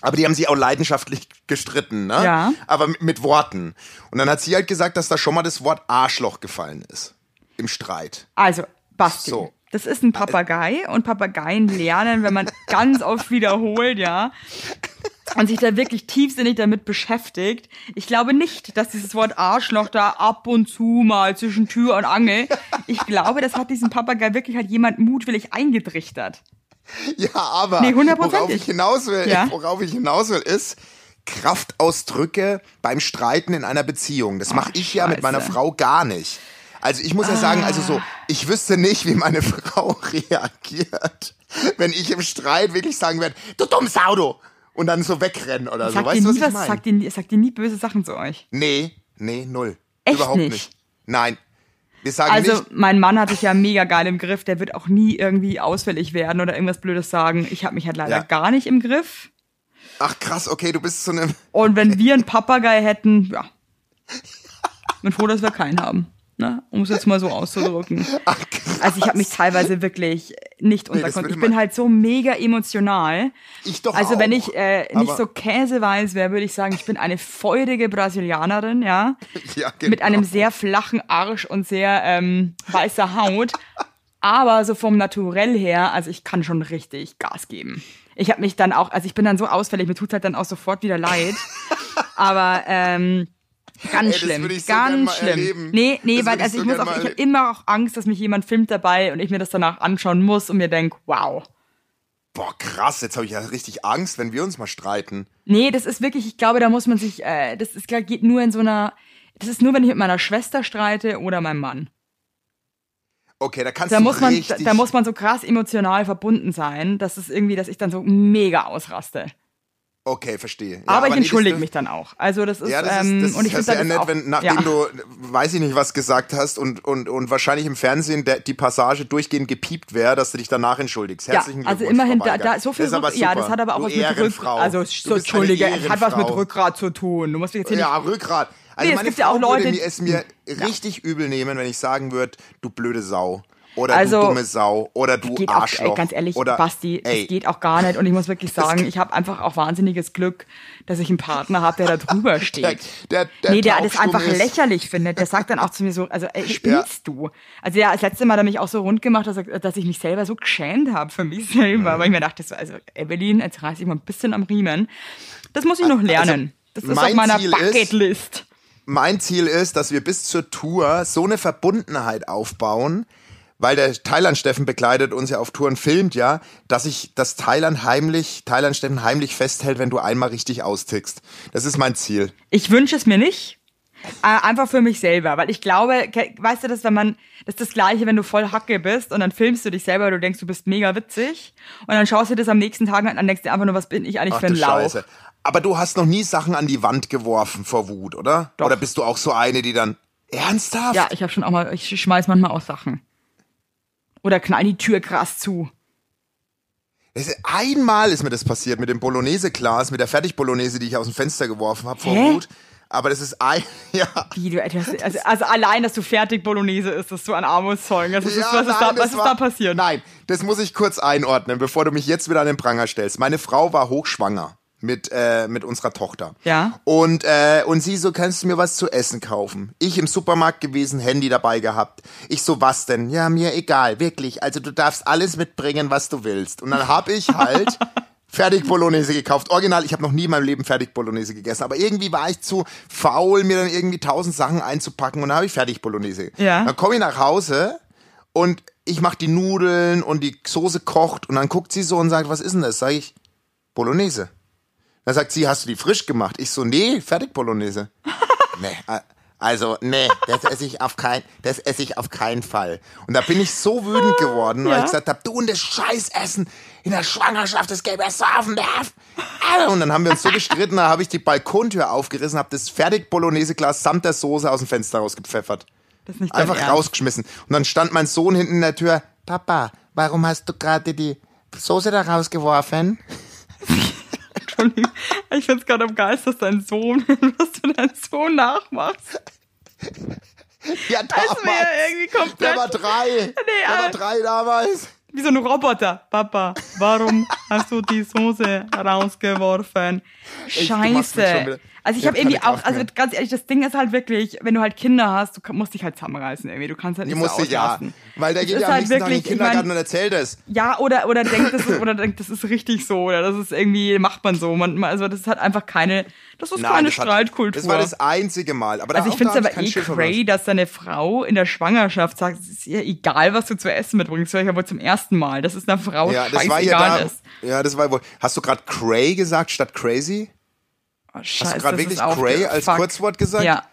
aber die haben sich auch leidenschaftlich [LAUGHS] gestritten, ne? Ja. Aber mit, mit Worten. Und dann hat sie halt gesagt, dass da schon mal das Wort Arschloch gefallen ist. Im Streit. Also, Basti. So. Das ist ein Papagei und Papageien lernen, wenn man ganz oft wiederholt, ja. Und sich da wirklich tiefsinnig damit beschäftigt. Ich glaube nicht, dass dieses Wort Arschloch da ab und zu mal zwischen Tür und Angel. Ich glaube, das hat diesen Papagei wirklich halt jemand mutwillig eingetrichtert. Ja, aber Nee, hundertprozentig. worauf ich hinaus will, Ja. worauf ich hinaus will, ist Kraftausdrücke beim Streiten in einer Beziehung. Das mache ich ja mit meiner. Frau gar nicht. Also ich muss ja sagen, also so, ich wüsste nicht, wie meine [LAUGHS] Frau reagiert, wenn ich im Streit wirklich sagen werde, du dummes Auto und dann so wegrennen oder so. Sagt Weißt ihr du, was nie ich was, meine? sagt ihr, sagt ihr nie böse Sachen zu euch? Nee, nee, null. Echt Überhaupt nicht? nicht. Nein. Also, nicht, mein Mann hat sich ja mega geil im Griff. Der wird auch nie irgendwie ausfällig werden oder irgendwas Blödes sagen. Ich habe mich halt leider Ja. gar nicht im Griff. ach krass, okay, du bist so eine, Und wenn [LAUGHS] wir einen Papagei hätten, ja. Bin froh, dass wir keinen haben. Ne? Um es jetzt mal so auszudrücken. [LAUGHS] ach. Also ich habe mich teilweise wirklich nicht unter das Kontrolle. Ich bin halt so mega emotional. Ich doch Also wenn auch. ich äh, nicht so käseweiß wäre, würde ich sagen, ich bin eine feurige Brasilianerin, ja, [LAUGHS] Ja, genau. mit einem sehr flachen Arsch und sehr ähm, weißer Haut. Aber so vom Naturell her, also ich kann schon richtig Gas geben. Ich habe mich dann auch, also ich bin dann so ausfällig, mir tut's halt dann auch sofort wieder leid. [LAUGHS] Aber ähm, ganz das schlimm, würde ich so ganz schlimm. erleben. Nee, nee, Das weil würde ich also so ich muss auch, ich habe immer auch Angst, dass mich jemand filmt dabei und ich mir das danach anschauen muss und mir denk, wow. Boah, krass, jetzt habe ich ja richtig Angst, wenn wir uns mal streiten. Nee, das ist wirklich, ich glaube, da muss man sich, äh, das ist, geht nur in so einer, das ist nur, wenn ich mit meiner Schwester streite oder meinem Mann. Okay, da kannst Da du muss man, richtig... da, da muss man so krass emotional verbunden sein, dass es irgendwie, dass ich dann so mega ausraste. Okay, verstehe. Ja, aber ich nee, das entschuldige dürf- mich dann auch. Also das ist, Ja, das ähm, ist, das und ich ist ja das nett, auch, wenn, nachdem ja. du, weiß ich nicht, was gesagt hast und, und, und wahrscheinlich im Fernsehen der, die Passage durchgehend gepiept wäre, dass du dich danach entschuldigst. ja, Herzlichen also Glückwunsch, immerhin, Frau da, da, so viel das aber ja, das hat aber auch du was mit Rück, Ehrenfrau. also so, entschuldige, es hat was mit. Rückgrat zu tun. Du musst jetzt hier Ja, nicht, Rückgrat. Also Nee, es meine gibt ja auch Frau Leute, würde mir es mir richtig übel nehmen, wenn ich sagen würde, du blöde Sau. Oder Also, du dumme Sau. Oder du geht auch, Arschloch. ey, ganz ehrlich, oder, Basti, ey, das geht auch gar nicht. Und ich muss wirklich [LAUGHS] sagen, ich habe einfach auch wahnsinniges Glück, dass ich einen Partner habe, der da drüber [LAUGHS] steht. Der, der, der nee, der das einfach ist. lächerlich findet. Der sagt dann auch zu mir so, also ey, [LAUGHS] spielst du? Also ja, das letzte Mal hat er mich auch so rund gemacht, dass, er, dass ich mich selber so geschämt habe für mich selber. Weil ich mir dachte, so, also Evelyn, jetzt reiß ich mal ein bisschen am Riemen. Das muss ich noch lernen. das ist auf Also, mein meiner Ziel ist- Bucketlist. mein Ziel ist, dass wir bis zur Tour so eine Verbundenheit aufbauen, weil der Thailand Steffen begleitet uns ja auf Touren, filmt ja, dass ich das Thailand heimlich, Thailand Steffen heimlich festhält, wenn du einmal richtig austickst. Das ist mein Ziel. Ich wünsche es mir nicht. Äh, Einfach für mich selber, weil ich glaube, weißt du das, wenn man, das ist das Gleiche, wenn du voll Hacke bist und dann filmst du dich selber, du denkst, du bist mega witzig und dann schaust du das am nächsten Tag an und denkst dir einfach nur, was bin ich eigentlich Ach für ein du Lauch. Scheiße. Aber du hast noch nie Sachen an die Wand geworfen vor Wut, oder? Doch. Oder bist du auch so eine, die dann ernsthaft? Ja, ich habe schon auch mal, ich schmeiß manchmal auch Sachen. Oder knall die Tür krass zu. Das ist- Einmal ist mir das passiert mit dem Bolognese-Glas, mit der Fertig-Bolognese, die ich aus dem Fenster geworfen habe vor? Wut. Aber das ist ein, [LAUGHS] ja. Wie, du, also, also allein, dass du fertig Bolognese isst, ist so ein. Was ist, Ja, was ist, nein, da, das was ist war- da passiert? Nein, das muss ich kurz einordnen, bevor du mich jetzt wieder an den Pranger stellst. Meine Frau war hochschwanger mit, äh, mit unserer Tochter. Ja. Und, äh, und sie so, kannst du mir was zu essen kaufen? Ich im Supermarkt gewesen, Handy dabei gehabt. Ich so, was denn? Ja, mir egal, wirklich. Also du darfst alles mitbringen, was du willst. Und dann hab ich halt [LAUGHS] fertig Bolognese gekauft. Original, ich habe noch nie in meinem Leben fertig Bolognese gegessen. Aber irgendwie war ich zu faul, mir dann irgendwie tausend Sachen einzupacken. Und dann habe ich fertig Bolognese. Ja. Dann komme ich nach Hause und ich mache die Nudeln und die Soße kocht. Und dann guckt sie so und sagt, was ist denn das? Sag ich, Bolognese. Dann sagt sie, hast du die frisch gemacht? Ich so, nee, fertig Bolognese. [LAUGHS] nee, also, nee, das esse ich auf kein, das esse ich auf keinen Fall. Und da bin ich so wütend geworden, weil Ja. ich gesagt habe, du und das Scheißessen in der Schwangerschaft, das gäbe es so auf den Nerv. Und dann haben wir uns so gestritten, da habe ich die Balkontür aufgerissen, habe das fertig Bolognese-Glas samt der Soße aus dem Fenster rausgepfeffert. Das ist nicht Einfach Ernst. rausgeschmissen. Und dann stand mein Sohn hinten in der Tür, Papa, warum hast du gerade die Soße da rausgeworfen? [LAUGHS] Ich find's gerade am Geist, dass dein Sohn, [LAUGHS] dass du deinen Sohn nachmachst. Ja, Das damals. wäre irgendwie komplett. Der war drei. der aber- war drei damals. Wie so ein Roboter. Papa, warum hast du die Soße rausgeworfen? Scheiße. Also ich Ich habe irgendwie auch, also ganz ehrlich, das Ding ist halt wirklich, wenn du halt Kinder hast, du musst dich halt zusammenreißen irgendwie. Du kannst halt nicht so musste ja. Weil der Es geht ist ja halt nächsten Tag in den wirklich, ich Kindergarten mein- und erzählt es. Ja, oder, oder denkt, das ist, oder denkt, das ist richtig so, oder das ist irgendwie, macht man so. Man, also das hat einfach keine, das ist keine das hat- Streitkultur. Das war das einzige Mal. Aber Also ich finde es aber eh cray, dass deine Frau in der Schwangerschaft sagt, es ist ihr egal, was du zu essen mitbringst. Das höre ich aber zum ersten Mal, dass es einer Frau Ja, das war ja da. ist. Ja, das war wohl. Hast du gerade Cray gesagt statt Crazy? Oh, Hast Scheiße, du gerade wirklich Cray als fuck. Kurzwort gesagt? Ja.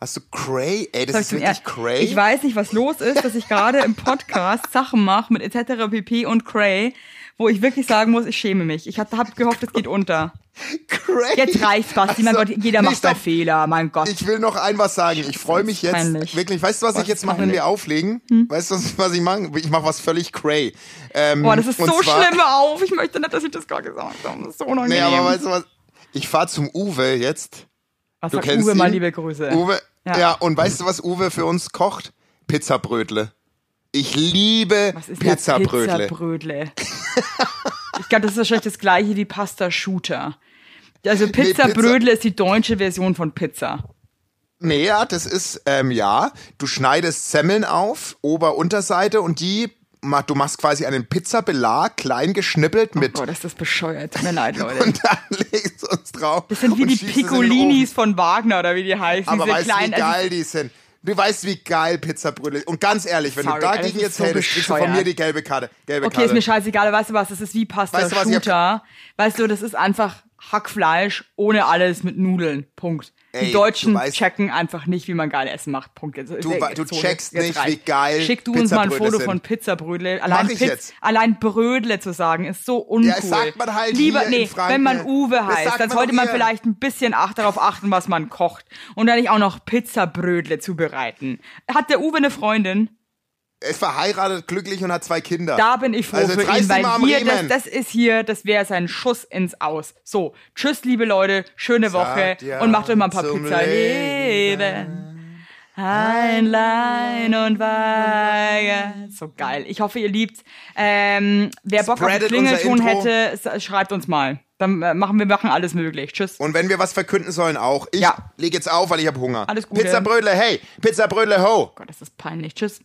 Hast du Cray? Ey, das, ist wirklich Cray. Ich weiß nicht, was los ist, dass ich gerade im Podcast Sachen mache mit etc. pp. und Cray, wo ich wirklich sagen muss, ich schäme mich. Ich habe gehofft, es geht unter. [LAUGHS] Cray. Jetzt reicht's, Basti. Mein Also, Gott, jeder nee, macht stopp. Fehler, mein Gott. Ich will noch ein was sagen. Ich freue mich jetzt peinlich. wirklich. Weißt du, was, Was ich jetzt mache, wenn wir auflegen? Weißt du, was, ich mache? Ich mache was völlig cray. Ähm, Boah, das ist so schlimm auf. Ich möchte nicht, dass ich das gerade gesagt habe. Das ist so unangenehm. Nee, aber weißt du was? Ich fahre zum Uwe jetzt. was Du kennst Uwe mal ihn? liebe Grüße. Uwe, ja. Ja. und weißt du, was Uwe für uns kocht? Pizzabrötle. Ich liebe Was ist Pizzabrötle. Pizzabrötle? ich glaube, das ist wahrscheinlich das gleiche wie Pasta Shooter. Also Pizzabrötle ist die deutsche Version von Pizza. Nee, ja, das ist, ähm, ja, du schneidest Semmeln auf, Ober-, Unterseite und die, du machst quasi einen Pizzabelag, klein geschnippelt mit, Boah, ist das bescheuert. Tut mir leid, [LAUGHS] Leute. und dann legst du uns drauf. Das sind wie die Piccolinis von Wagner oder wie die heißen. Aber weißt du, wie also geil die sind? Du weißt, wie geil Pizzabrötle Und ganz ehrlich, wenn Sorry, du dagegen ist jetzt so hältst, kriegst du von mir die gelbe Karte. Gelbe Okay, Karte. ist mir scheißegal, weißt du was, das ist wie Pasta Weißt du Shooter. Weißt du, das ist einfach Hackfleisch ohne alles mit Nudeln. Punkt. Ey, die Deutschen weißt- checken einfach nicht, wie man geil Essen macht. Punkt. Jetzt, Du wa- du checkst jetzt nicht, wie geil Schick du uns mal ein Foto sind. von Pizzabrötle. Allein, Piz- jetzt. allein Brödle zu sagen, ist so uncool. Ja, sagt man halt Lieber, hier in nee, Franken. wenn man Uwe Das heißt, dann man sollte man hier. vielleicht ein bisschen ach, darauf achten, was man kocht. Und dann nicht auch noch Pizzabrödle zubereiten. Hat der Uwe eine Freundin? Er ist verheiratet, glücklich und hat zwei Kinder. Da bin ich froh Also für ihn, weil hier, das, das ist hier, das wäre sein Schuss ins Aus. So, tschüss, liebe Leute, schöne Woche ja und macht euch mal ein paar Pizza. Leben. Leben. Heinlein und Weiger. So geil. Ich hoffe, ihr liebt. Ähm, wer Bock auf einen Spreadet unser Klingelton hätte, schreibt uns mal. Dann äh, machen wir machen alles möglich. Tschüss. Und wenn wir was verkünden sollen, auch. Ich Ja. leg jetzt auf, weil ich habe Hunger. Alles Gute. Pizzabrötle, hey, Pizzabrötle, ho. Gott, das ist peinlich. Tschüss.